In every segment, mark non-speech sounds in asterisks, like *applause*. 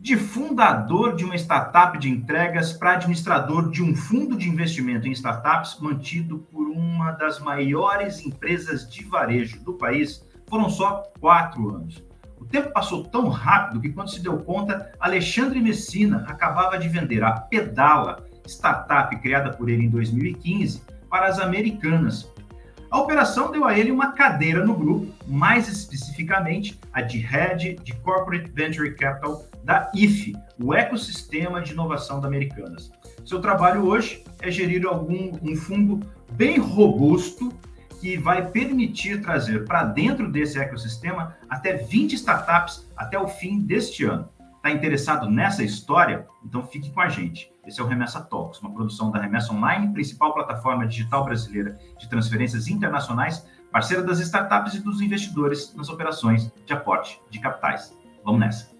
De fundador de uma startup de entregas para administrador de um fundo de investimento em startups mantido por uma das maiores empresas de varejo do país, foram só quatro anos. O tempo passou tão rápido que, quando se deu conta, Alexandre Messina acabava de vender a Pedala, startup criada por ele em 2015, para as americanas. A operação deu a ele uma cadeira no grupo, mais especificamente a de Head de Corporate Venture Capital da IFE, o ecossistema de inovação da Americanas. Seu trabalho hoje é gerir algum, um fundo bem robusto que vai permitir trazer para dentro desse ecossistema até 20 startups até o fim deste ano. Está interessado nessa história? Então fique com a gente. Esse é o Remessa Talks, uma produção da Remessa Online, principal plataforma digital brasileira de transferências internacionais, parceira das startups e dos investidores nas operações de aporte de capitais. Vamos nessa.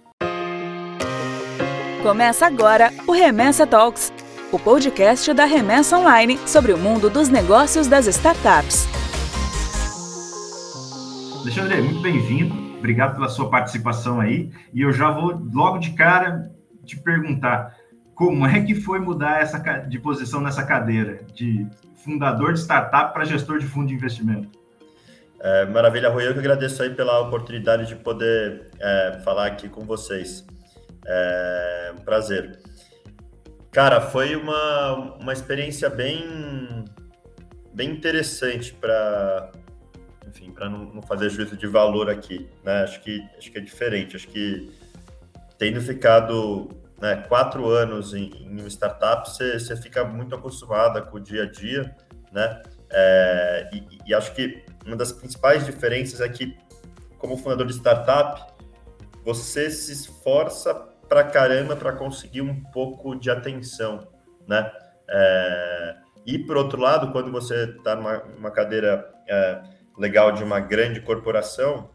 Começa agora o Remessa Talks, o podcast da Remessa Online sobre o mundo dos negócios das startups. Alexandre, muito bem-vindo obrigado pela sua participação aí. E eu já vou logo de cara te perguntar como é que foi mudar essa de posição nessa cadeira de fundador de startup para gestor de fundo de investimento. É, maravilha, Rui. Eu que agradeço aí pela oportunidade de poder é, falar aqui com vocês. É um prazer. Cara, foi uma, uma experiência bem, bem interessante para enfim, para não, não, fazer juízo de valor aqui, né? Acho que acho que é diferente. Acho que tendo ficado né, quatro anos em, em uma startup, você, fica muito acostumada com o dia a dia, né? É, e, e, acho que uma das principais diferenças é que, como fundador de startup, você se esforça para caramba para conseguir um pouco de atenção, né? É, e por outro lado, quando você está numa, numa cadeira é, legal de uma grande corporação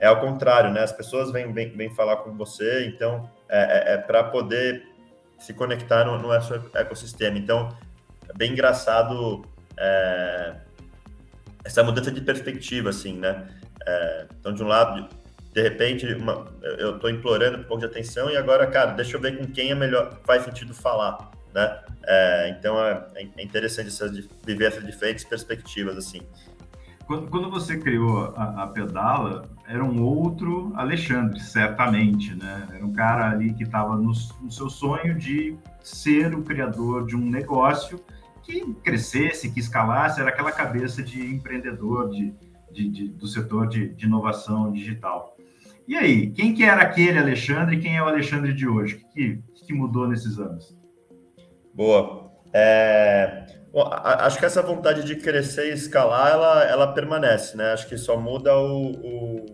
é ao contrário, né? As pessoas vêm, vêm, vêm falar com você, então é, é, é para poder se conectar no, no ecossistema. Então, é bem engraçado é, essa mudança de perspectiva, assim, né? É, então, de um lado, de repente, uma, eu estou implorando um pouco de atenção e agora, cara, deixa eu ver com quem é melhor, faz sentido falar, né? É, então, é, é interessante essas, viver essas diferentes perspectivas, assim. Quando, quando você criou a, a, Pedala, era um outro Alexandre, certamente, né? Era um cara ali que estava no, no seu sonho de ser o criador de um negócio que crescesse, que escalasse, era aquela cabeça de empreendedor de, de, de, do setor de, de, inovação digital. E aí, quem que era aquele Alexandre e quem é o Alexandre de hoje? O que, que mudou nesses anos? Boa. É... Bom, acho que essa vontade de crescer e escalar, ela, ela permanece, né? Acho que só muda o, o,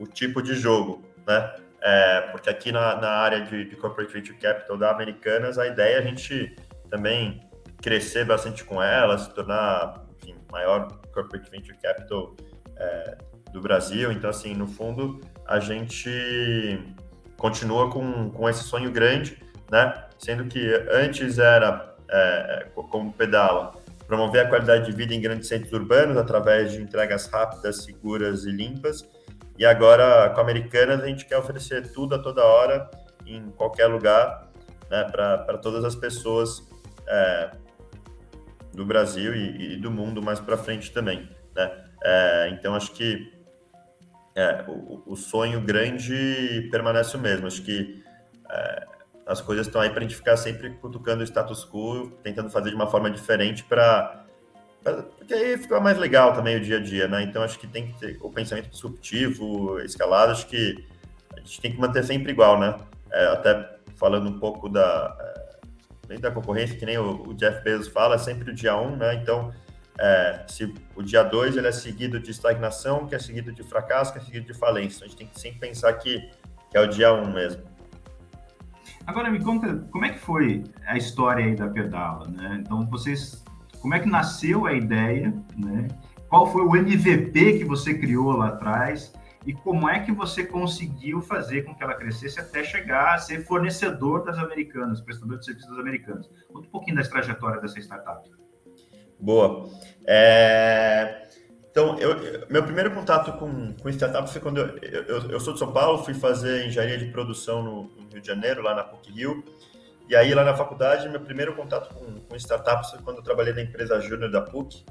o tipo de jogo, né? É, porque aqui na, na área de, de Corporate Venture Capital da Americanas, a ideia é a gente também crescer bastante com ela, se tornar, enfim, maior Corporate Venture Capital é, do Brasil. Então, assim, no fundo, a gente continua com, com esse sonho grande, né? Sendo que antes era é, como pedala, promover a qualidade de vida em grandes centros urbanos através de entregas rápidas, seguras e limpas. E agora, com a Americanas, a gente quer oferecer tudo a toda hora, em qualquer lugar, né, para todas as pessoas é, do Brasil e, e, do mundo mais para frente também. Né? É, então, acho que é, o, o, sonho grande permanece o mesmo. Acho que é, as coisas estão aí para a gente ficar sempre cutucando o status quo, tentando fazer de uma forma diferente para porque aí fica mais legal também o dia a dia, né? Então acho que tem que ter o pensamento disruptivo, escalado, acho que a gente tem que manter sempre igual, né? É, até falando um pouco da é, da concorrência, que nem o, o, Jeff Bezos fala, é sempre o dia 1, um, né? Então, é, se o dia 2 ele é seguido de estagnação, que é seguido de fracasso, que é seguido de falência. Então, a gente tem que sempre pensar que, que é o dia 1 um mesmo. Agora me conta, como é que foi a história aí da pedala, né? Então vocês, como é que nasceu a ideia, né? Qual foi o MVP que você criou lá atrás e como é que você conseguiu fazer com que ela crescesse até chegar a ser fornecedor das americanas, prestador de serviços das americanas? Conta um pouquinho da trajetória dessa startup. Boa. É... Então, eu, meu primeiro contato com, com startups foi quando eu, eu, eu, sou de São Paulo, fui fazer engenharia de produção no, no, Rio de Janeiro, lá na PUC Rio. E aí, lá na faculdade, meu primeiro contato com, com startups foi quando eu trabalhei na empresa júnior da PUC,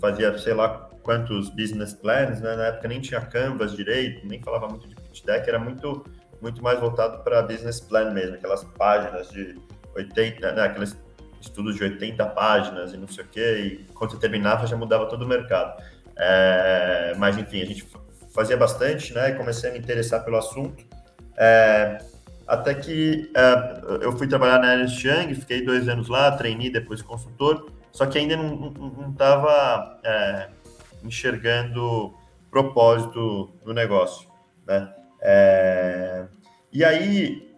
fazia sei lá quantos business plans, né? Na época nem tinha Canvas direito, nem falava muito de pitch deck, era muito, muito mais voltado para business plan mesmo, aquelas páginas de 80, né? aqueles estudos de 80 páginas e não sei o quê, e quando você terminava já mudava todo o mercado. É, mas enfim, a gente fazia bastante, né? Comecei a me interessar pelo assunto. É, até que é, eu fui trabalhar na Ernst Young, fiquei dois anos lá, treinei depois consultor, só que ainda não estava é, enxergando propósito no negócio, né? É, e aí,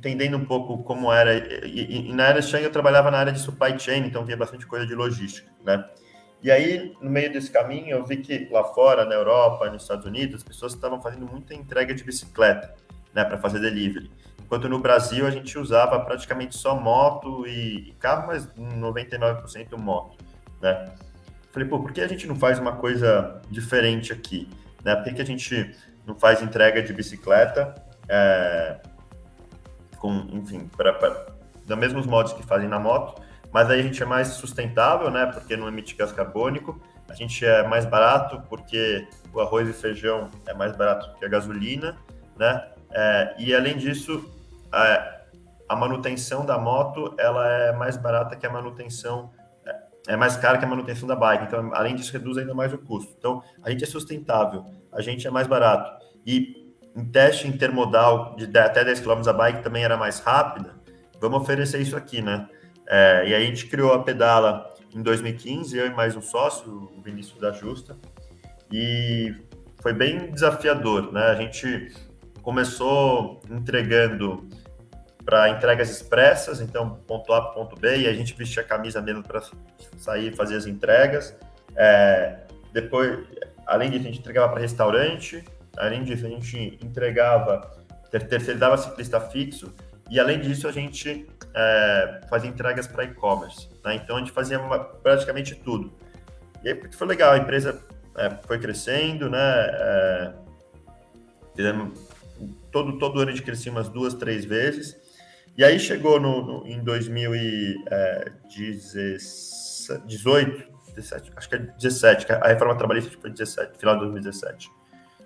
entendendo um pouco como era, e, e na Ernst Young eu trabalhava na área de supply chain, então via bastante coisa de logística, né? E aí, no meio desse caminho, eu vi que lá fora, na Europa, nos Estados Unidos, as pessoas estavam fazendo muita entrega de bicicleta, né, para fazer delivery. Enquanto no Brasil a gente usava praticamente só moto e, carro, mas 99% moto, né? Falei, pô, por que a gente não faz uma coisa diferente aqui? Né? Por que, que a gente não faz entrega de bicicleta é, com, enfim, para da mesmos modos que fazem na moto, mas aí a gente é mais sustentável, né? Porque não emite gás carbônico. A gente é mais barato porque o arroz e feijão é mais barato que a gasolina, né? É, e além disso, a, a, manutenção da moto ela é mais barata que a manutenção é, é mais cara que a manutenção da bike. Então, além disso, reduz ainda mais o custo. Então, a gente é sustentável, a gente é mais barato. E em teste intermodal de até 10 km a bike também era mais rápida. Vamos oferecer isso aqui, né? É, e aí a gente criou a Pedala em 2015, eu e mais um sócio, o Vinícius da Justa, e foi bem desafiador, né? A gente começou entregando para entregas expressas, então ponto A ponto B, e a gente vestia a camisa mesmo para sair e fazer as entregas. É, depois, além disso, a gente entregava para restaurante, além disso, a gente entregava, terceirizava ciclista fixo, e além disso, a gente é, fazia entregas para e-commerce. Né? Então, a gente fazia uma, praticamente tudo. E aí foi legal, a empresa é, foi crescendo, né? É, fizemos, todo, todo ano a gente crescia umas duas, três vezes. E aí chegou no, no em 2018, 17, acho que é 17, a reforma trabalhista foi 17, final de 2017.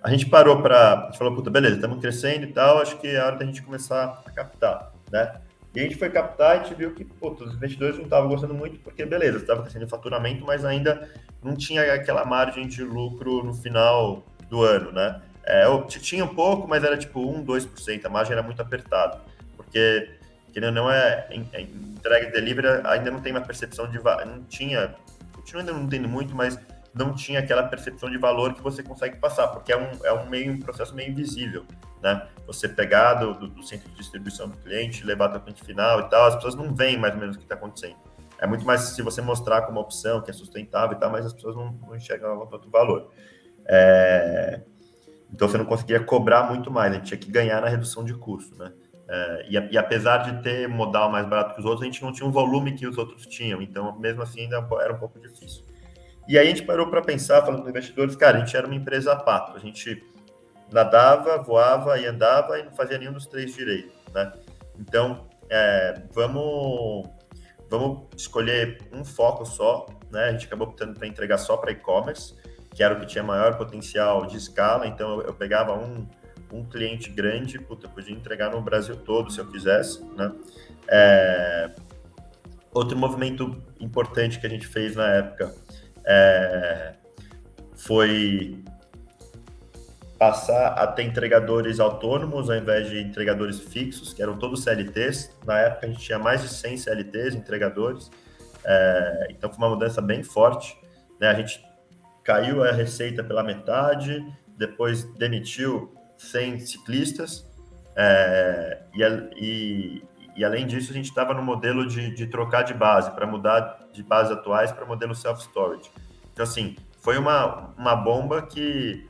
A gente parou para. A gente falou, puta, beleza, estamos crescendo e tal, acho que é hora da gente começar a captar, né? E a gente foi captar e a gente viu que pô, os investidores não estavam gostando muito, porque beleza, estava crescendo o faturamento, mas ainda não tinha aquela margem de lucro no final do ano, né? É, tinha um pouco, mas era tipo 1, 2%, a margem era muito apertada, porque que não é entrega e delivery ainda não tem uma percepção de não tinha, continua ainda não tendo muito, mas não tinha aquela percepção de valor que você consegue passar, porque é um, é um meio um processo meio invisível, né? Você pegar do, do, do centro de distribuição do cliente, levar até o cliente final e tal, as pessoas não veem mais ou menos o que está acontecendo. É muito mais se você mostrar como opção, que é sustentável e tal, mas as pessoas não, não enxergam tanto valor. É... Então você não conseguia cobrar muito mais, a gente tinha que ganhar na redução de custo, né? É, e, e, apesar de ter modal mais barato que os outros, a gente não tinha um volume que os outros tinham, então mesmo assim ainda era um pouco difícil. E aí a gente parou para pensar, falando com investidores, cara, a gente era uma empresa a pato, a gente nadava, voava e andava e não fazia nenhum dos três direito, né? Então, é, vamos, vamos escolher um foco só, né? A gente acabou optando para entregar só para e-commerce, que era o que tinha maior potencial de escala, então eu, eu pegava um, um cliente grande, puta, podia entregar no Brasil todo se eu quisesse, né? É, outro movimento importante que a gente fez na época é, foi passar a ter entregadores autônomos ao invés de entregadores fixos, que eram todos CLTs. Na época a gente tinha mais de 100 CLTs, entregadores, é, então foi uma mudança bem forte. Né? A gente caiu a receita pela metade, depois demitiu 100 ciclistas, é, e, e, e, além disso a gente estava no modelo de, de trocar de base, para mudar de bases atuais para modelo self-storage. Então, assim, foi uma, uma bomba que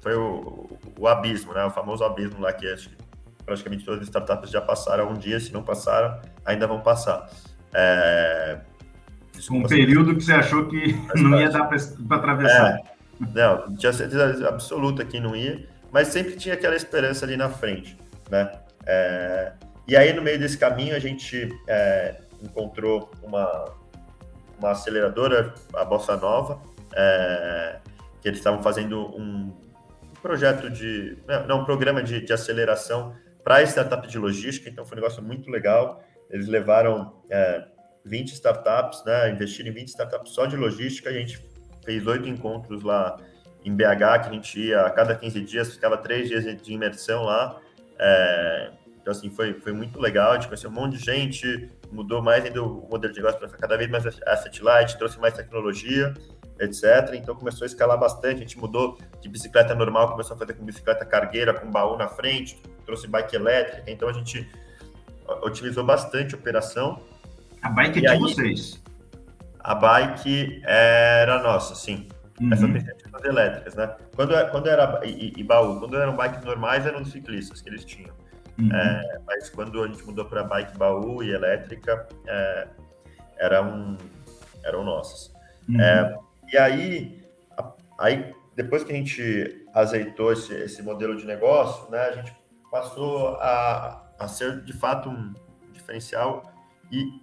foi o, o abismo, né? O famoso abismo lá que acho que praticamente todas as startups já passaram um dia, se não passaram, ainda vão passar. É, Desculpa, um período que você achou que não ia dar para atravessar. É, não, tinha certeza absoluta que não ia, mas sempre tinha aquela esperança ali na frente, né? É, e aí, no meio desse caminho, a gente é, encontrou uma, uma aceleradora, a Bossa Nova, é, que eles estavam fazendo um projeto de. Não, um programa de, de aceleração para startup de logística, então foi um negócio muito legal. Eles levaram é, 20 startups, né, investiram em 20 startups só de logística, a gente fez oito encontros lá em BH, que a gente ia a cada 15 dias, ficava três dias de imersão lá. É, então, assim, foi, foi muito legal, a gente conheceu um monte de gente, mudou mais ainda o modelo de negócio para cada vez mais asset light, trouxe mais tecnologia, etc. Então, começou a escalar bastante, a gente mudou de bicicleta normal, começou a fazer com bicicleta cargueira, com baú na frente, trouxe bike elétrica, então a gente otimizou bastante a operação. A bike é de vocês? A bike era nossa, sim. Uhum. Essas perspectivas elétricas, né? Quando, quando era e, e, baú, quando eram bikes normais, eram dos ciclistas que eles tinham. Uhum. É, mas quando a gente mudou para bike baú e elétrica, é, eram, eram nossas. Uhum. É, e aí, aí, depois que a gente azeitou esse, esse modelo de negócio, né, a gente passou a, a ser de fato um diferencial. E,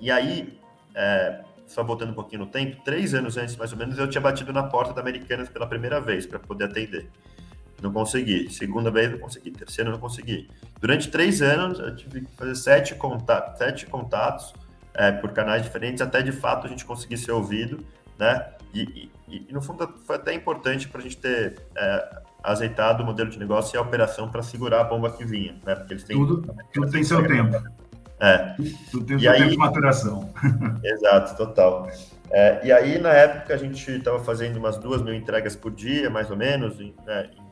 e aí, é, só voltando um pouquinho no tempo, três anos antes, mais ou menos, eu tinha batido na porta da Americanas pela primeira vez para poder atender. Não consegui. Segunda vez, não consegui. Terceira, não consegui. Durante três anos, eu tive que fazer sete, contatos, sete contatos é, por canais diferentes, até de fato a gente conseguir ser ouvido, né? E, e, e no fundo, foi até importante para a gente ter é, azeitado o modelo de negócio e a operação para segurar a bomba que vinha, né? Porque eles têm, tudo, tudo tem seu tempo. É. Tudo tem seu aí, tempo de maturação. *laughs* Exato, total. É, e aí, na época, a gente estava fazendo umas duas mil entregas por dia, mais ou menos, em, né, em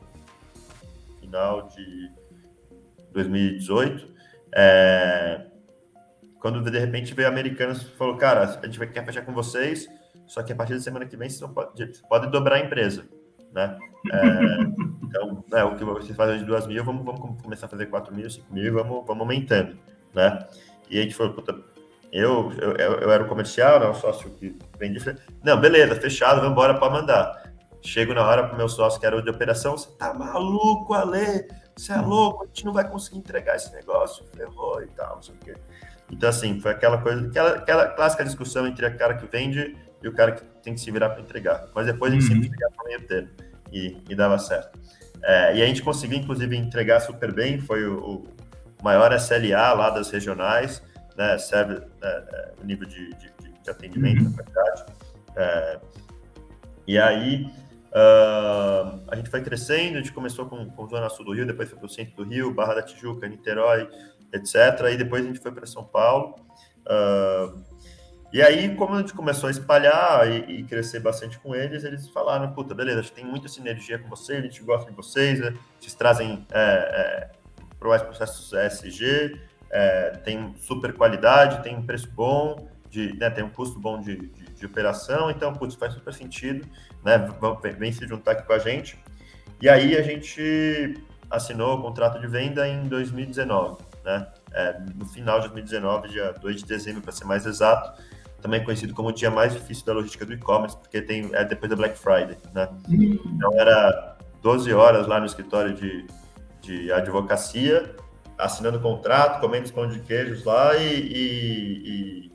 final de 2018. É, quando de repente veio Americanos e falou, cara, a gente vai quer fechar com vocês, só que a partir da semana que vem vocês pode, pode dobrar a empresa, né? É, então, né, o que vocês fazem de 2 mil, vamos, vamos começar a fazer 4 mil, 5 mil, vamos, vamos aumentando, né? E a gente falou, puta, eu, eu, eu era o comercial, né, o sócio que vende. Não, beleza, fechado, vamos embora para mandar. Chego na hora pro meu sócio, que era o de operação, você tá maluco, Ale? Você é louco, a gente não vai conseguir entregar esse negócio, ferrou e tal, não sei o quê. Então, assim, foi aquela coisa, aquela, aquela clássica discussão entre o cara que vende e o cara que tem que se virar para entregar. Mas depois a gente uhum. sempre chegava no meio termo e, e dava certo. É, e a gente conseguiu, inclusive, entregar super bem, foi o, o maior SLA lá das regionais, né, serve né, o nível de, de, de atendimento, uhum. na qualidade. É, e aí, uh, a gente foi crescendo, a gente começou com, com Zona Sul do Rio, depois foi para o centro do Rio, Barra da Tijuca, Niterói, etc. E depois a gente foi para São Paulo. Uh, e aí, como a gente começou a espalhar e, e, crescer bastante com eles, eles falaram, puta, beleza, a gente tem muita sinergia com vocês, a gente gosta de vocês, né? vocês trazem é, é, processos ESG, é, tem super qualidade, tem um preço bom, de, né, tem um custo bom de, de, de, operação, então, putz, faz super sentido, né? Vem, se juntar aqui com a gente. E aí a gente assinou o contrato de venda em 2019, né? É, no final de 2019, dia 2 de dezembro, para ser mais exato, também conhecido como o dia mais difícil da logística do e-commerce, porque tem, é depois da Black Friday, né? Então era 12 horas lá no escritório de, de advocacia, assinando contrato, comendo pão de queijos lá e, e, e,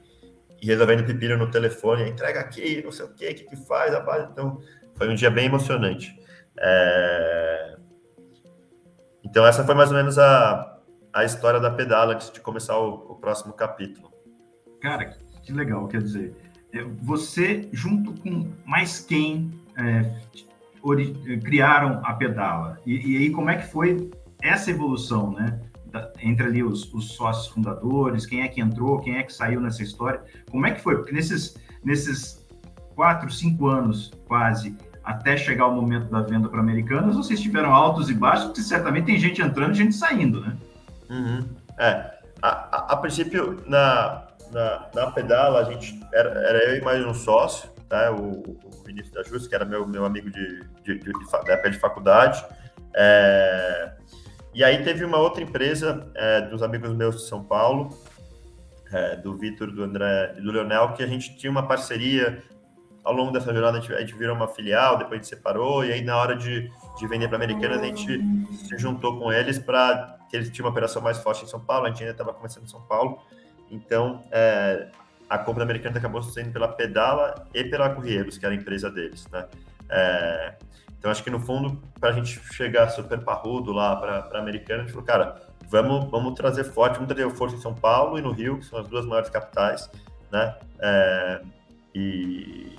e resolvendo pepino no telefone, entrega aqui, não sei o que, o que, que faz, rapaz. Então foi um dia bem emocionante. É... Então essa foi mais ou menos a, a história da pedala antes de começar o, o próximo capítulo. Cara, que legal, quer dizer, é, você junto com mais quem é, criaram a pedala e, e, aí como é que foi essa evolução, né? Entre ali os, os, sócios fundadores, quem é que entrou, quem é que saiu nessa história, como é que foi? Porque nesses nesses quatro, cinco anos quase até chegar o momento da venda para americanas, vocês tiveram altos e baixos, porque certamente tem gente entrando e gente saindo, né? Uhum. É, a, a, a princípio, na, na, na pedala, a gente era, era eu e mais um sócio, tá? o, o Vinícius da Justa, que era meu, meu amigo de, de, de, de, da época de faculdade. É, e aí teve uma outra empresa é, dos amigos meus de São Paulo, é, do Vitor, do André e do Leonel, que a gente tinha uma parceria. Ao longo dessa jornada, a gente, a gente virou uma filial, depois a gente separou, e aí na hora de, de vender para Americanas, a gente se juntou com eles para que eles tinham uma operação mais forte em São Paulo, a gente ainda estava começando em São Paulo. Então, é, a compra americana acabou sendo pela Pedala e pela Correios, que era a empresa deles, né? É, então, acho que no fundo, para a gente chegar super parrudo lá para a Americana, a gente falou, cara, vamos, vamos trazer forte, vamos trazer força em São Paulo e no Rio, que são as duas maiores capitais, né? É, e,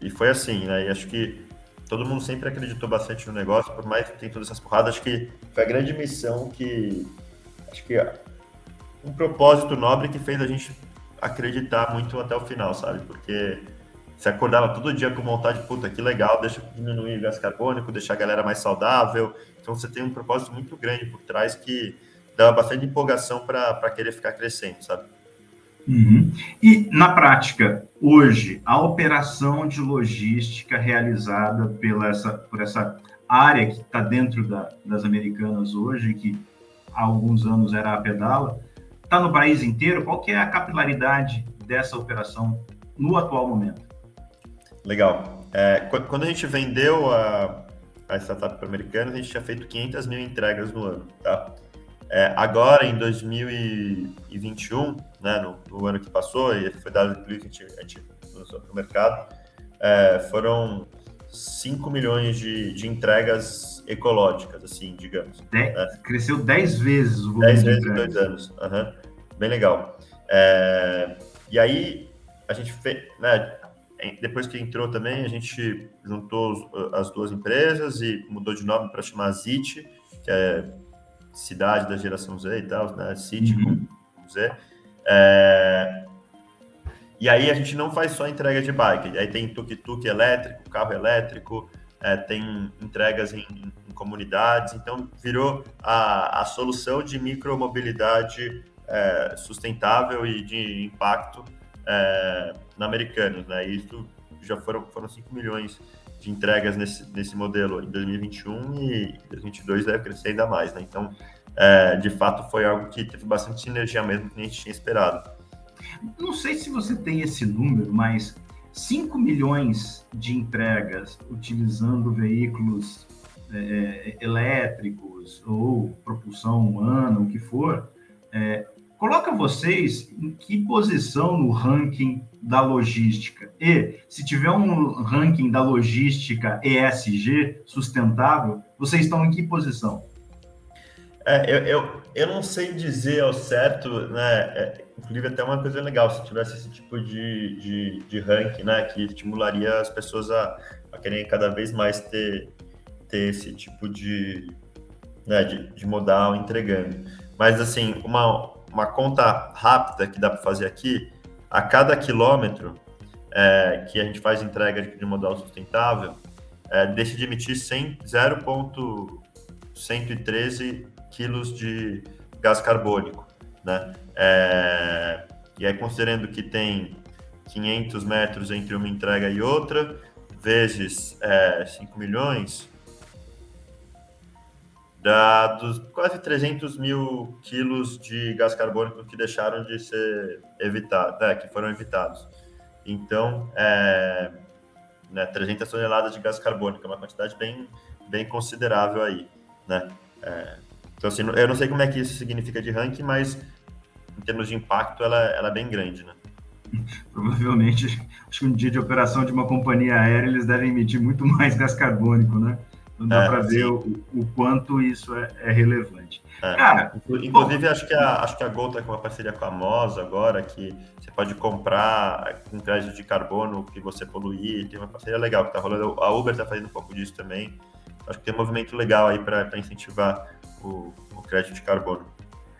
e, foi assim, né? E acho que todo mundo sempre acreditou bastante no negócio, por mais que tem todas essas porradas, acho que foi a grande missão que acho que um propósito nobre que fez a gente acreditar muito até o final, sabe? Porque você acordava todo dia com vontade, puta, que legal, deixa diminuir o gás carbônico, deixar a galera mais saudável. Então você tem um propósito muito grande por trás que dá bastante empolgação para querer ficar crescendo, sabe? Uhum. E na prática, hoje, a operação de logística realizada pela essa, por essa área que está dentro da, das americanas hoje, que há alguns anos era a pedala, está no país inteiro? Qual que é a capilaridade dessa operação no atual momento? Legal. É, quando a gente vendeu a, a startup para americanos, a gente tinha feito 500 mil entregas no ano, tá? É, agora, em 2021, né, no, no, ano que passou, e foi dado que a gente, a gente lançou para o mercado, é, foram 5 milhões de, de entregas ecológicas, assim, digamos. De, né? Cresceu 10 vezes o volume 10 vezes em dois anos. Uhum. Bem legal. É, e aí, a gente fez, né, depois que entrou também, a gente juntou as duas empresas e mudou de nome para chamar ZIT, que é cidade da geração Z e tal, né? City uhum. com Z. É... E aí a gente não faz só entrega de bike, aí tem tuk-tuk elétrico, carro elétrico, é, tem entregas em, em, comunidades, então virou a, a solução de micromobilidade é, sustentável e de impacto é, na Americanos, né? Isso já foram, foram 5 milhões de entregas nesse, nesse modelo em 2021 e 2022 deve crescer ainda mais, né? Então, é, de fato, foi algo que teve bastante sinergia mesmo que a gente tinha esperado. Não sei se você tem esse número, mas 5 milhões de entregas utilizando veículos é, elétricos ou propulsão humana, o que for, é, coloca vocês em que posição no ranking da logística? E, se tiver um ranking da logística ESG sustentável, vocês estão em que posição? É, eu, eu, eu não sei dizer ao certo, né? É, inclusive, até uma coisa legal, se tivesse esse tipo de, de, de ranking, né? Que estimularia as pessoas a, a querem cada vez mais ter, ter esse tipo de, né, de, de modal entregando. Mas, assim, uma, uma conta rápida que dá para fazer aqui, a cada quilômetro é, que a gente faz entrega de, modal sustentável, é, deixa de emitir 0,113 quilos de gás carbônico, né? É, e aí, considerando que tem 500 metros entre uma entrega e outra, vezes é, 5 milhões, dados quase 300 mil quilos de gás carbônico que deixaram de ser evitados, né, que foram evitados. Então, é, né, 300 toneladas de gás carbônico, é uma quantidade bem, bem considerável aí, né? É, então, assim, eu não sei como é que isso significa de ranking, mas em termos de impacto, ela, ela é bem grande, né? Provavelmente, acho que um dia de operação de uma companhia aérea, eles devem emitir muito mais gás carbônico, né? Não dá é, para ver o, o, quanto isso é, é relevante. É. Cara, inclusive bom, acho que a acho que a Gol está com uma parceria com a Mosa agora que você pode comprar com crédito de carbono que você poluir. Tem uma parceria legal que está rolando. A Uber está fazendo um pouco disso também. Acho que tem um movimento legal aí para incentivar o, o crédito de carbono.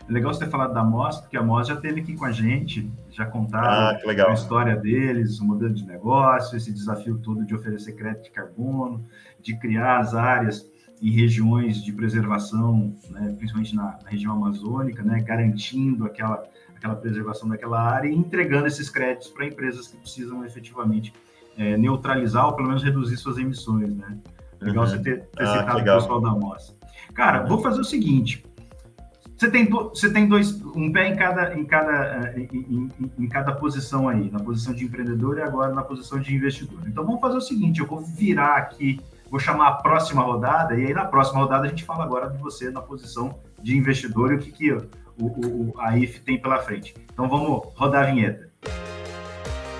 É legal você ter falado da Moz, porque a Moz já esteve aqui com a gente, já contaram ah, a história deles, o modelo de negócio, esse desafio todo de oferecer crédito de carbono, de criar as áreas em regiões de preservação, né, principalmente na, na, região amazônica, né, garantindo aquela, aquela preservação daquela área e entregando esses créditos para empresas que precisam efetivamente é, neutralizar ou pelo menos reduzir suas emissões. Né? Legal uhum. você ter, ter ah, citado o pessoal da Moz. Cara, vou fazer o seguinte: Você tem, você tem dois, um pé em cada, em, cada, eh, em, em, em, cada posição aí, na posição de empreendedor e agora na posição de investidor. Então vamos fazer o seguinte: eu vou virar aqui, vou chamar a próxima rodada, e aí na próxima rodada a gente fala agora de você na posição de investidor e o que, que o, o, a IF tem pela frente. Então vamos rodar a vinheta.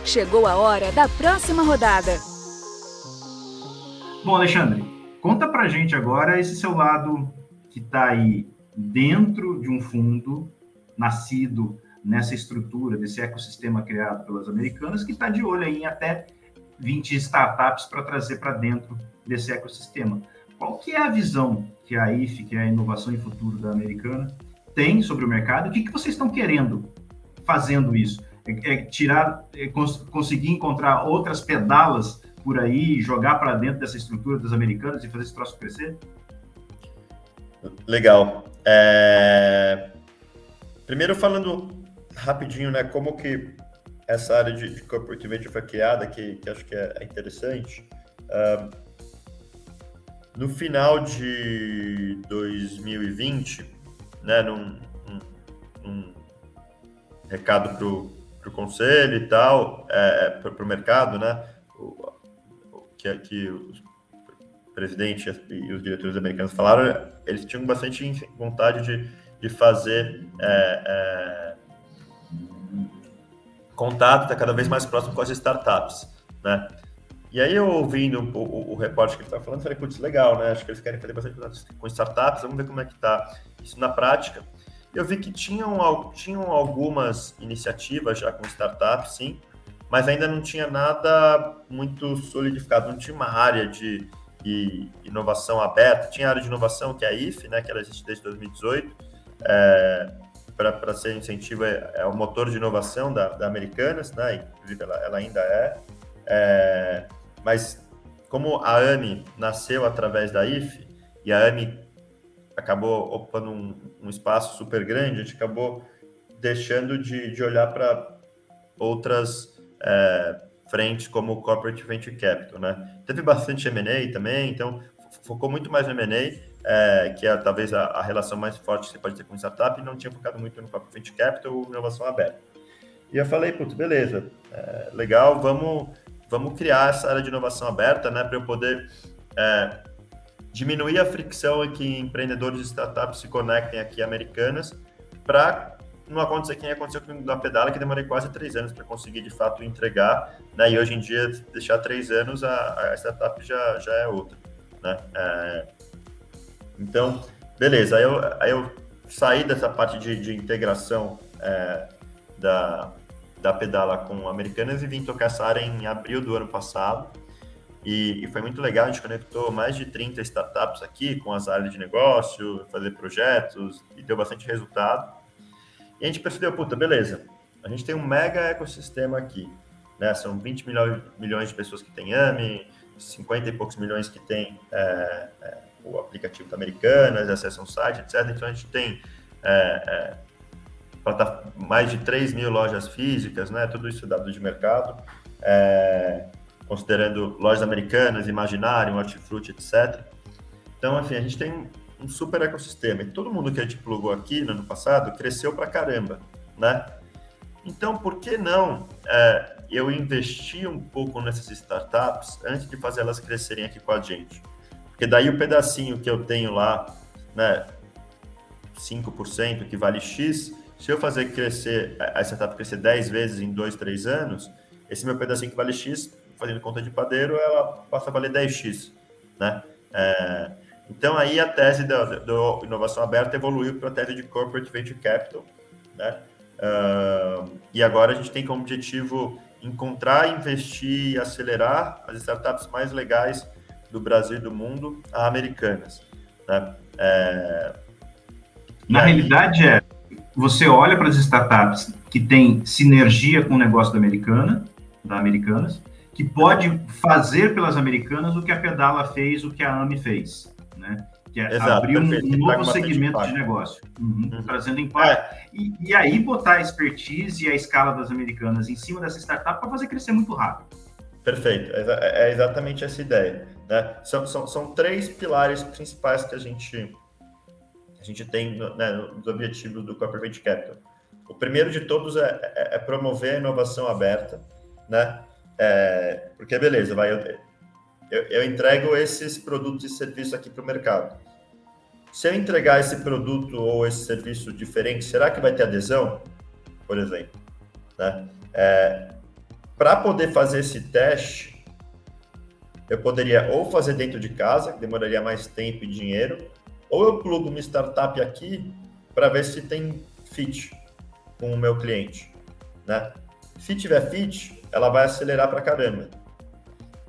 Chegou a hora da próxima rodada. Bom, Alexandre, conta pra gente agora esse seu lado que está aí dentro de um fundo nascido nessa estrutura, desse ecossistema criado pelas americanas, que está de olho em até 20 startups para trazer para dentro desse ecossistema. Qual que é a visão que a IF, que é a Inovação e Futuro da Americana, tem sobre o mercado? O que, que vocês estão querendo fazendo isso? É, é tirar, é cons conseguir encontrar outras pedalas por aí, jogar para dentro dessa estrutura das americanas e fazer esse troço crescer? Legal. É... Primeiro falando rapidinho, né, como que essa área de, de corporate venture foi criada, que, que acho que é, é interessante. Uh, no final de 2020, né, num, recado para o conselho e tal, é, para o mercado, né, o, que, que os presidente e os diretores americanos falaram, eles tinham bastante vontade de, de fazer é, é, contato, tá cada vez mais próximo com as startups, né? E aí eu ouvindo o, o, o repórter que ele estava falando, falei, putz, legal, né? Acho que eles querem fazer bastante com startups, vamos ver como é que tá isso na prática. Eu vi que tinham, tinham algumas iniciativas já com startups, sim, mas ainda não tinha nada muito solidificado, não tinha uma área de, e inovação aberta. Tinha a área de inovação, que é a IF, né, que ela existe desde 2018, é, para ser incentivo, é, é, o motor de inovação da, da Americanas, né, inclusive ela, ela ainda é, é, mas como a AMI nasceu através da IF, e a AMI acabou ocupando um, um espaço super grande, a gente acabou deixando de, de olhar para outras é, frentes como o Corporate Venture Capital, né? Teve bastante M&A também, então focou muito mais no M&A, é, que é talvez a, a, relação mais forte que você pode ter com startup, e não tinha focado muito no Corporate Venture Capital ou inovação aberta. E eu falei, putz, beleza, é, legal, vamos, vamos criar essa área de inovação aberta, né, para eu poder é, diminuir a fricção em que empreendedores de startups se conectem aqui americanas para não acontecer que aconteceu com a pedala, que demorei quase três anos para conseguir de fato entregar, né? E hoje em dia, deixar três anos, a, a startup já, já é outra, né? É... Então, beleza. Aí eu, aí eu saí dessa parte de, de integração é, da, da pedala com americanas e vim tocar essa área em abril do ano passado. E, e, foi muito legal, a gente conectou mais de 30 startups aqui com as áreas de negócio, fazer projetos e deu bastante resultado. E a gente percebeu, puta, beleza, a gente tem um mega ecossistema aqui, né? São 20 milhões, milhões de pessoas que têm AMI, 50 e poucos milhões que têm é, é, o aplicativo da Americanas, acessam o site, etc. Então a gente tem é, é mais de 3 mil lojas físicas, né? Tudo isso dado de mercado, é, considerando lojas americanas, Imaginário, Hortifruti, etc. Então, enfim, a gente tem um super ecossistema. E todo mundo que a gente plugou aqui no ano passado cresceu para caramba, né? Então, por que não é, eu investir um pouco nessas startups antes de fazer elas crescerem aqui com a gente? Porque daí o pedacinho que eu tenho lá, né, 5%, que vale X, se eu fazer crescer, a startup crescer 10 vezes em 2, 3 anos, esse meu pedacinho que vale X, fazendo conta de padeiro, ela passa a valer 10X, né? É, então, aí a tese da inovação aberta evoluiu para a tese de Corporate Venture Capital, né? Uh, e agora a gente tem como objetivo encontrar, investir e acelerar as startups mais legais do Brasil e do mundo, as americanas. Né? É... Na aí... realidade, é você olha para as startups que têm sinergia com o negócio da americana, da Americanas, que pode fazer pelas americanas o que a Pedala fez, o que a AMI fez né? Que é Exato, abrir um, um novo segmento de negócio, uhum, uhum. trazendo impacto. É. E, e, aí botar a expertise e a escala das americanas em cima dessa startup para fazer crescer muito rápido. Perfeito, é, é exatamente essa ideia. Né? São, são, são três pilares principais que a gente gente tem né, nos objetivos do Corporate Capital. O primeiro de todos é, é, é promover a inovação aberta, né? É, porque beleza, vai, eu, eu, eu, entrego esses produtos e serviços aqui para o mercado. Se eu entregar esse produto ou esse serviço diferente, será que vai ter adesão? Por exemplo, né? É, para poder fazer esse teste, eu poderia ou fazer dentro de casa, que demoraria mais tempo e dinheiro, ou eu plugo uma startup aqui para ver se tem fit com o meu cliente, né? Se tiver fit, ela vai acelerar para caramba,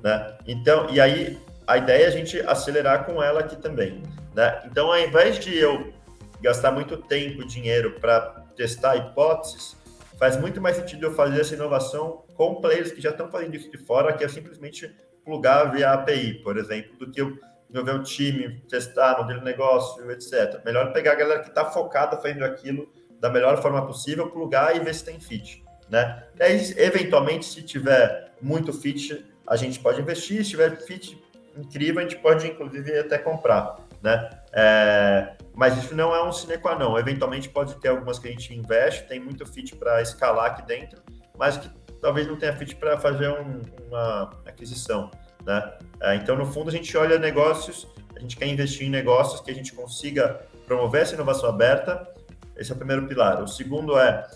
né? Então, e aí a ideia é a gente acelerar com ela aqui também, né? Então, ao invés de eu gastar muito tempo e dinheiro para testar hipóteses, faz muito mais sentido eu fazer essa inovação com players que já estão fazendo isso de fora, que é simplesmente plugar via API, por exemplo, do que eu desenvolver um time, testar, modelo de negócio, etc. Melhor pegar a galera que está focada fazendo aquilo da melhor forma possível, plugar e ver se tem fit, né? E aí, eventualmente, se tiver muito fit, a gente pode investir, se tiver fit incrível, a gente pode, inclusive, até comprar, né? É, mas isso não é um sine qua non. Eventualmente pode ter algumas que a gente investe, tem muito fit para escalar aqui dentro, mas que talvez não tenha fit para fazer um, uma aquisição. Né? É, então, no fundo, a gente olha negócios, a gente quer investir em negócios que a gente consiga promover essa inovação aberta. Esse é o primeiro pilar. O segundo é,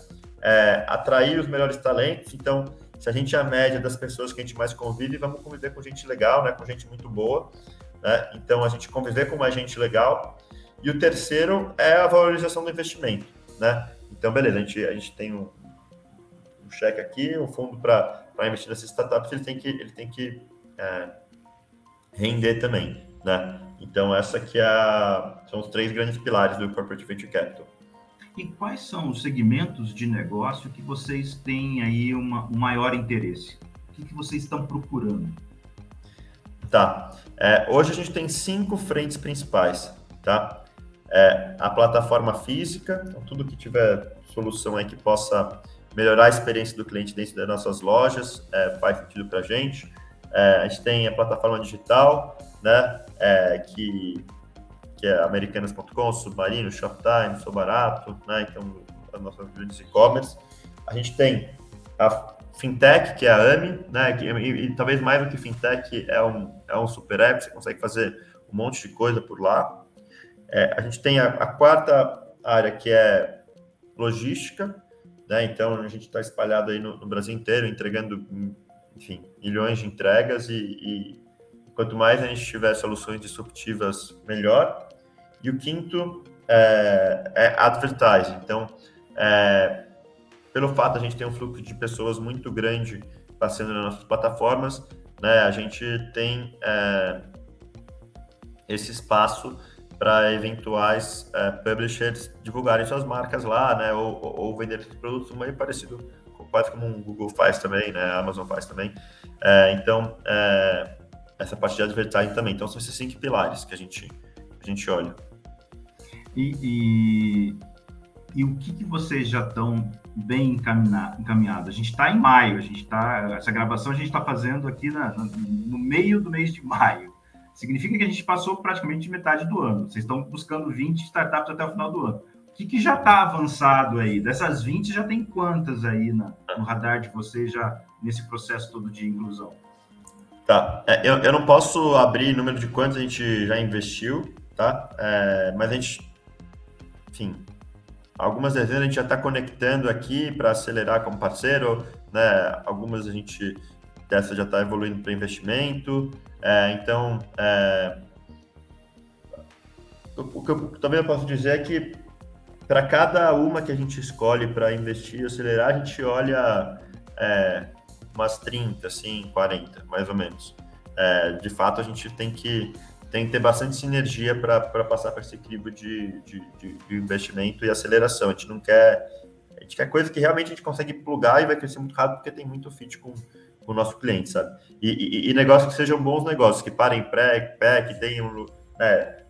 é atrair os melhores talentos. Então, se a gente é a média das pessoas que a gente mais convive, vamos conviver com gente legal, né? com gente muito boa. Né? Então, a gente conviver com mais gente legal. E o terceiro é a valorização do investimento. Né? Então, beleza, a gente, a gente tem um, um cheque aqui, um fundo para investir nessas startups, ele tem que, ele tem que é, render também, né? Então, essa que é a, são os três grandes pilares do Corporate Venture Capital. E quais são os segmentos de negócio que vocês têm aí uma, um maior interesse? O que, que vocês estão procurando? Tá. É, hoje a gente tem cinco frentes principais, tá? É, a plataforma física, então tudo que tiver solução aí que possa melhorar a experiência do cliente dentro das nossas lojas é, faz sentido para a gente. É, a gente tem a plataforma digital, né, é, que, que é americanas.com, Submarino, Shoptime, Sou Barato, né, então as nossas grandes e-commerce. A gente tem a fintech, que é a AMI, né, que, e, e, talvez mais do que fintech, é um, é um super app, você consegue fazer um monte de coisa por lá. É, a gente tem a, a, quarta área, que é logística, né, então a gente está espalhado aí no, no Brasil inteiro, entregando enfim, milhões de entregas e, e, quanto mais a gente tiver soluções disruptivas, melhor. E o quinto é, é advertising. Então, é, pelo fato de a gente ter um fluxo de pessoas muito grande passando nas nossas plataformas, né, a gente tem é, esse espaço para eventuais é, publishers divulgarem suas marcas lá, né, ou, ou vender produtos meio parecido quase como um Google faz também, né? A Amazon faz também. É, então, é, essa parte de advertising também. Então, são esses cinco pilares que a gente, a gente olha. E, e, e o que, que vocês já estão bem encaminhados? A gente está em maio, a gente está essa gravação a gente está fazendo aqui na, no meio do mês de maio. Significa que a gente passou praticamente metade do ano. Vocês estão buscando 20 startups até o final do ano que, que já está avançado aí? Dessas 20, já tem quantas aí na, no radar de vocês já nesse processo todo de inclusão? Tá, é, eu, eu não posso abrir número de quantos a gente já investiu, tá? É, mas a gente, enfim, algumas dezenas a gente já está conectando aqui para acelerar como parceiro, né? Algumas a gente dessa já está evoluindo para investimento, é, então é, o que eu também eu posso dizer é que para cada uma que a gente escolhe para investir e acelerar, a gente olha é, umas 30, assim, 40, mais ou menos. É, de fato, a gente tem que, tem que ter bastante sinergia para passar para esse equilíbrio de, de, de, de, investimento e aceleração. A gente não quer. A gente quer coisa que realmente a gente consegue plugar e vai crescer muito rápido porque tem muito fit com, com o nosso cliente, sabe? E, e, e negócios que sejam bons negócios, que parem pré, pé, que tenham. É,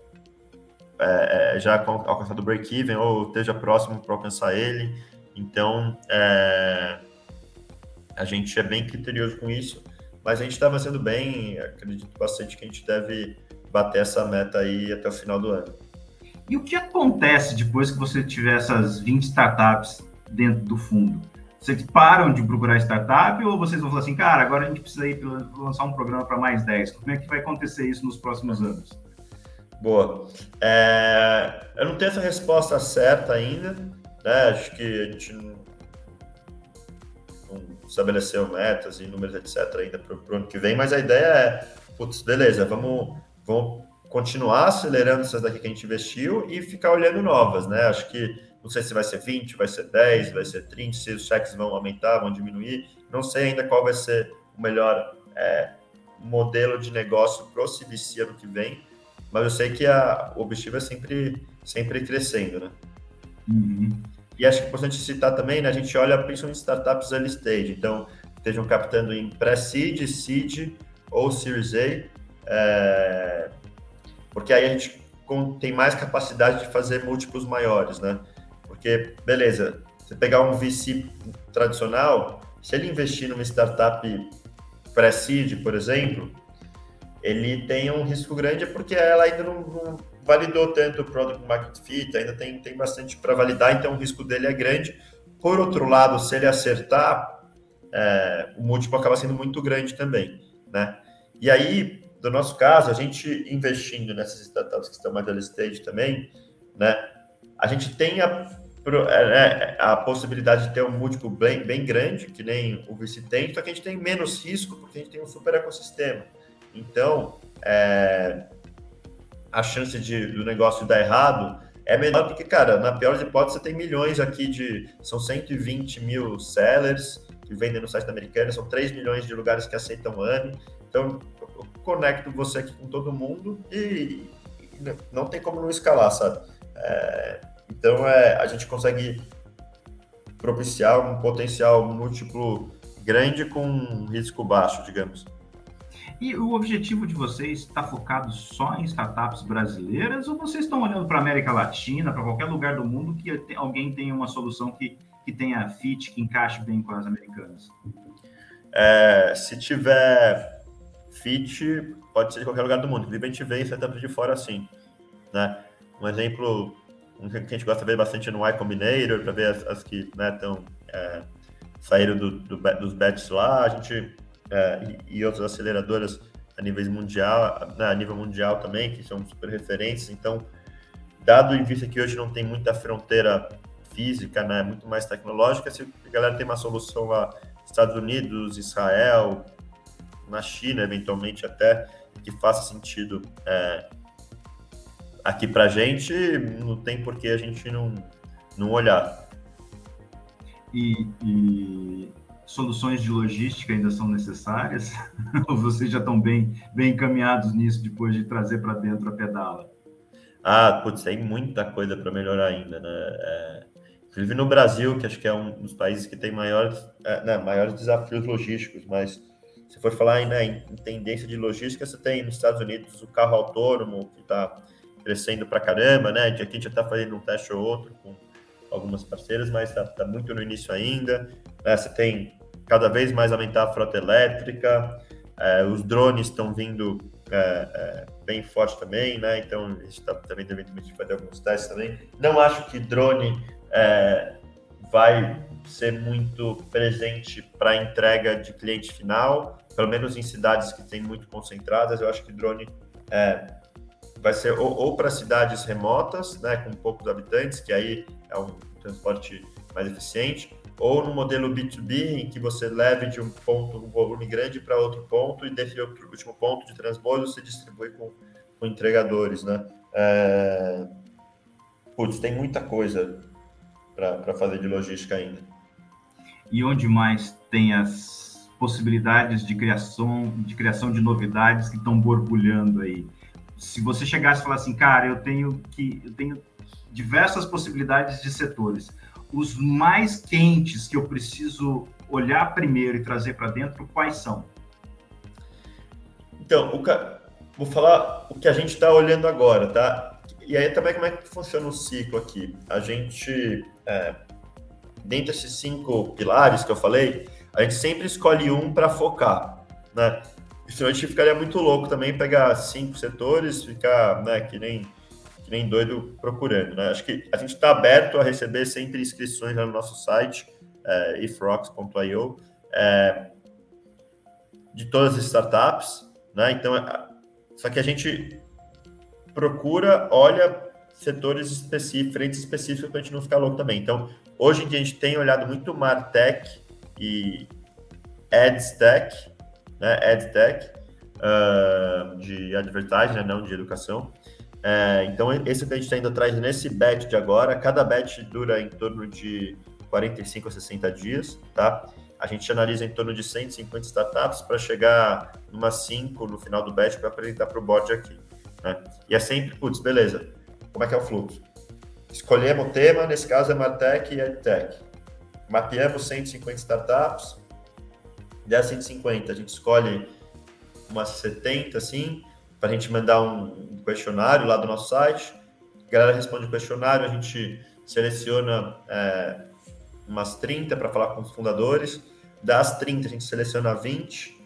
é, é, já alcançado o break-even ou esteja próximo para alcançar ele. Então, é, a gente é bem criterioso com isso, mas a gente está avançando bem. Acredito bastante que a gente deve bater essa meta aí até o final do ano. E o que acontece depois que você tiver essas 20 startups dentro do fundo? Vocês param de procurar startup ou vocês vão falar assim, cara, agora a gente precisa ir lançar um programa para mais 10? Como é que vai acontecer isso nos próximos anos? Boa. É, eu não tenho essa resposta certa ainda, né? Acho que a gente não, estabeleceu metas e números, etc., ainda para o ano que vem, mas a ideia é, putz, beleza, vamos, vamos continuar acelerando essas daqui que a gente investiu e ficar olhando novas, né? Acho que não sei se vai ser 20, vai ser 10, vai ser 30, se os cheques vão aumentar, vão diminuir. Não sei ainda qual vai ser o melhor é, modelo de negócio para o CVC ano que vem, mas eu sei que a, o objetivo é sempre, sempre crescendo, né? Uhum. E acho que é importante citar também, né, a gente olha principalmente startups early stage, então estejam captando em pré-seed, seed ou Series A, é, porque aí a gente tem mais capacidade de fazer múltiplos maiores, né? Porque, beleza, você pegar um VC tradicional, se ele investir numa startup pré-seed, por exemplo, ele tem um risco grande porque ela ainda não, não validou tanto o product market fit, ainda tem, tem bastante para validar, então o risco dele é grande. Por outro lado, se ele acertar, é, o múltiplo acaba sendo muito grande também, né? E aí, no nosso caso, a gente investindo nessas startups que estão mais early stage também, né? A gente tem a é, é, a possibilidade de ter um múltiplo bem, bem grande, que nem o VC tem, só que a gente tem menos risco porque a gente tem um super ecossistema. Então, é, a chance de, do negócio dar errado é menor porque, cara, na pior hipóteses, você tem milhões aqui de. São 120 mil sellers que vendem no site da Americana, são 3 milhões de lugares que aceitam ANI. Então, eu conecto você aqui com todo mundo e, e não tem como não escalar, sabe? É, então, é, a gente consegue propiciar um potencial múltiplo grande com um risco baixo, digamos. E o objetivo de vocês está focado só em startups brasileiras ou vocês estão olhando para a América Latina, para qualquer lugar do mundo que alguém tenha uma solução que, que tenha fit, que encaixe bem com as americanas? É, se tiver fit, pode ser de qualquer lugar do mundo. Inclusive, a gente vê startups de fora assim. Né? Um exemplo um que a gente gosta de ver bastante no Y Combinator, para ver as, as que estão né, é, saíram do, do, dos bets lá, a gente é, e, outras aceleradoras a nível mundial, né, a nível mundial também, que são super referências. Então, dado em vista que hoje não tem muita fronteira física, né, muito mais tecnológica, se a galera tem uma solução lá, Estados Unidos, Israel, na China, eventualmente até, que faça sentido é, aqui para gente, não tem por que a gente não, não olhar. E, e, soluções de logística ainda são necessárias? *laughs* Ou vocês já estão bem, bem encaminhados nisso depois de trazer para dentro a pedala? Ah, putz, tem muita coisa para melhorar ainda, né? É, inclusive no Brasil, que acho que é um dos países que tem maiores, é, né, maiores desafios logísticos, mas se for falar né, em, tendência de logística, você tem nos Estados Unidos o carro autônomo, que está crescendo pra caramba, né? Aqui a gente já está fazendo um teste ou outro com algumas parceiras, mas está tá muito no início ainda. Né? Você tem cada vez mais aumentar a frota elétrica, é, os drones estão vindo é, é, bem forte também, né? Então a gente está também devendo fazer alguns testes também. Não acho que drone é, vai ser muito presente para entrega de cliente final, pelo menos em cidades que têm muito concentradas. Eu acho que drone é, vai ser ou, ou para cidades remotas, né, com poucos habitantes, que aí é um transporte mais eficiente, ou no modelo B2B, em que você leve de um ponto, um volume grande para outro ponto, e desse outro, último ponto de transbordo você distribui com, com entregadores, né? É... Putz, tem muita coisa para fazer de logística ainda. E onde mais tem as possibilidades de criação de criação de novidades que estão borbulhando aí? se você chegasse e falar assim, cara, eu tenho que eu tenho diversas possibilidades de setores, os mais quentes que eu preciso olhar primeiro e trazer para dentro, quais são? Então, o vou falar o que a gente está olhando agora, tá? E aí também como é que funciona o ciclo aqui? A gente, é, dentre esses cinco pilares que eu falei, a gente sempre escolhe um para focar, né? Senão a gente ficaria muito louco também pegar cinco setores, ficar, né, que nem que nem doido procurando. Né? Acho que a gente está aberto a receber sempre inscrições no nosso site, é, ifrocks.io, é, de todas as startups. Né? Então, é, só que a gente procura, olha setores específicos, frentes específicas para a gente não ficar louco também. Então, hoje em dia a gente tem olhado muito Martech e AdsTech, né? AdTech, uh, de advertising, né? não de educação. É, então, esse que a gente está indo atrás nesse batch de agora, cada batch dura em torno de 45 a 60 dias, tá? A gente analisa em torno de 150 startups para chegar numa 5 no final do batch para apresentar para o board aqui. Né? E é sempre, putz, beleza, como é que é o fluxo? Escolhemos o tema, nesse caso é Martech e EdTech. Mapeamos 150 startups, dessas 150 a gente escolhe umas 70, assim, para a gente mandar um questionário lá do nosso site. A galera responde o questionário, a gente seleciona é, umas 30 para falar com os fundadores. Das 30, a gente seleciona 20.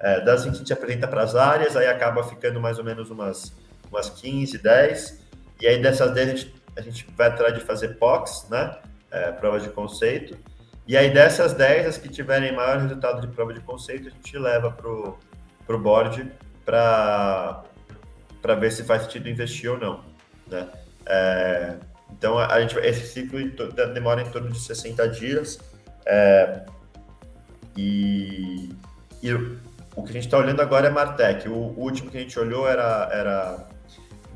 É, das 20, a gente apresenta para as áreas, aí acaba ficando mais ou menos umas, umas 15, 10. E aí dessas 10, a gente, a gente vai atrás de fazer POCs, né? É, prova de conceito. E aí dessas 10, as que tiverem maior resultado de prova de conceito, a gente leva para o board para ver se faz sentido investir ou não. Né? É, então, a gente, esse ciclo demora em torno de 60 dias. É, e, e, o que a gente está olhando agora é Martech. O, o, último que a gente olhou era, era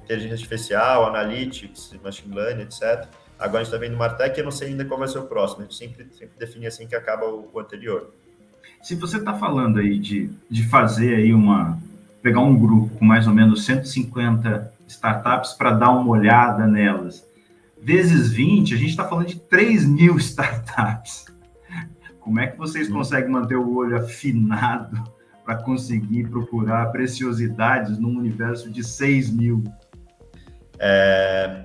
inteligência artificial, analytics, machine learning, etc. Agora a gente está vendo Martech e eu não sei ainda qual vai ser o próximo. A gente sempre, sempre define assim que acaba o, o anterior. Se você está falando aí de, de fazer aí uma, pegar um grupo com mais ou menos 150 startups para dar uma olhada nelas, vezes 20, a gente está falando de 3 mil *laughs* startups. Como é que vocês conseguem manter o olho afinado para conseguir procurar preciosidades num universo de 6 mil? É,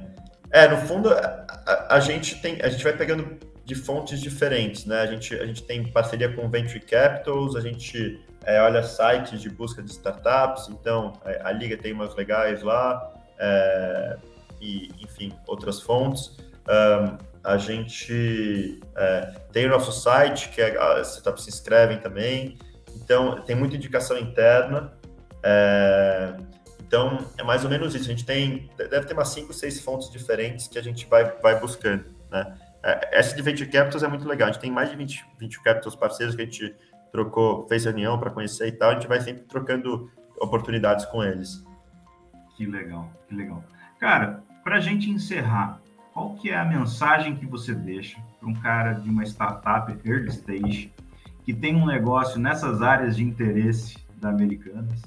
é no fundo, a, a, gente tem, a gente vai pegando de fontes diferentes, né? A gente, a gente tem parceria com Venture Capitals, a gente é, olha sites de busca de startups, então é, a Liga tem umas legais lá, é, e enfim, outras fontes. Um, a gente é, tem o nosso site, que é, as startups se inscrevem também, então tem muita indicação interna. É, então é mais ou menos isso. A gente tem, deve ter umas 5, 6 fontes diferentes que a gente vai, vai buscando, né? Essa de Venture Capitals é muito legal. A gente tem mais de 20 Venture Capitals parceiros que a gente trocou, fez reunião para conhecer e tal, a gente vai sempre trocando oportunidades com eles. Que legal, que legal. Cara, para a gente encerrar, qual que é a mensagem que você deixa para um cara de uma startup early stage que tem um negócio nessas áreas de interesse da Americanas?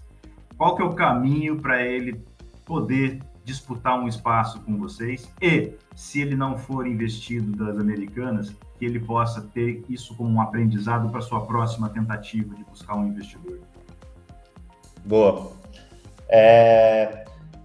Qual que é o caminho para ele poder disputar um espaço com vocês e, se ele não for investido das Americanas, que ele possa ter isso como um aprendizado para sua próxima tentativa de buscar um investidor? Boa. É,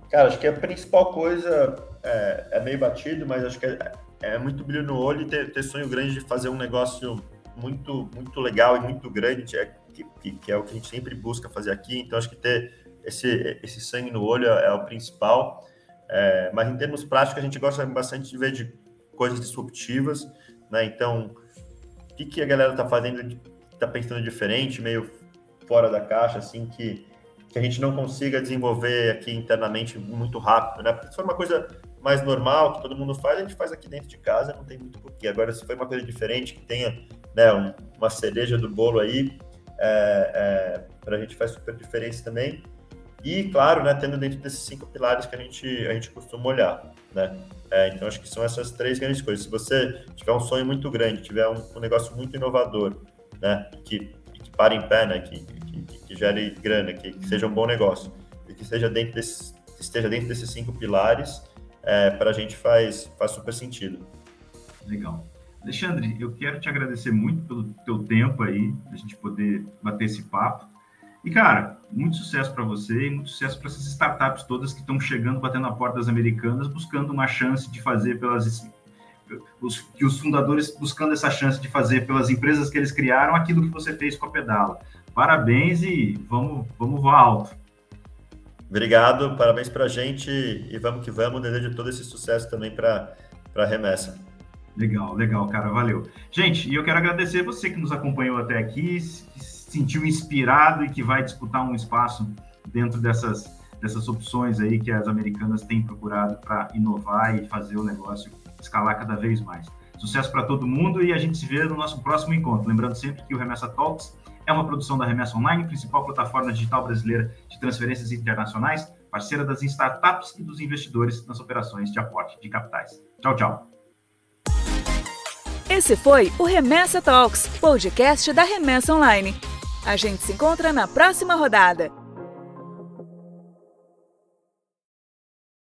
cara, acho que a principal coisa é, é meio batido, mas acho que é, é, muito brilho no olho e ter, ter, sonho grande de fazer um negócio muito, muito legal e muito grande, é, que, que, é o que a gente sempre busca fazer aqui. Então, acho que ter esse, esse sangue no olho é, é o principal. É, mas em termos práticos, a gente gosta bastante de ver de coisas disruptivas né? Então, o que, que a galera está fazendo, está pensando diferente, meio fora da caixa, assim, que, que a gente não consiga desenvolver aqui internamente muito rápido, né? Porque se for uma coisa mais normal, que todo mundo faz, a gente faz aqui dentro de casa, não tem muito porquê. Agora, se for uma coisa diferente, que tenha né, um, uma cereja do bolo aí, é, é, para a gente faz super diferença também. E, claro, né, tendo dentro desses cinco pilares que a gente, a gente costuma olhar, né? É, então, acho que são essas três grandes coisas. Se você tiver um sonho muito grande, tiver um, um negócio muito inovador, né, que, que pare em pé, né, que, que, que gere grana, que, que, seja um bom negócio, e que seja dentro desse, esteja dentro desses cinco pilares, é, para a gente faz, faz super sentido. Legal. Alexandre, eu quero te agradecer muito pelo teu tempo aí, a gente poder bater esse papo. E, cara, muito sucesso para você e muito sucesso para essas startups todas que estão chegando, batendo a porta das americanas, buscando uma chance de fazer pelas. Os, que os fundadores buscando essa chance de fazer pelas empresas que eles criaram aquilo que você fez com a Pedala. Parabéns e vamos, vamos voar alto. Obrigado, parabéns para a gente e vamos que vamos. Desejo todo esse sucesso também para a remessa. Legal, legal, cara, valeu. Gente, e eu quero agradecer você que nos acompanhou até aqui, sentiu inspirado e que vai disputar um espaço dentro dessas, dessas opções aí que as americanas têm procurado para inovar e fazer o negócio escalar cada vez mais. Sucesso para todo mundo e a gente se vê no nosso próximo encontro. Lembrando sempre que o Remessa Talks é uma produção da Remessa Online, principal plataforma digital brasileira de transferências internacionais, parceira das startups e dos investidores nas operações de aporte de capitais. Tchau, tchau. Esse foi o Remessa Talks, podcast da Remessa Online. A gente se encontra na próxima rodada.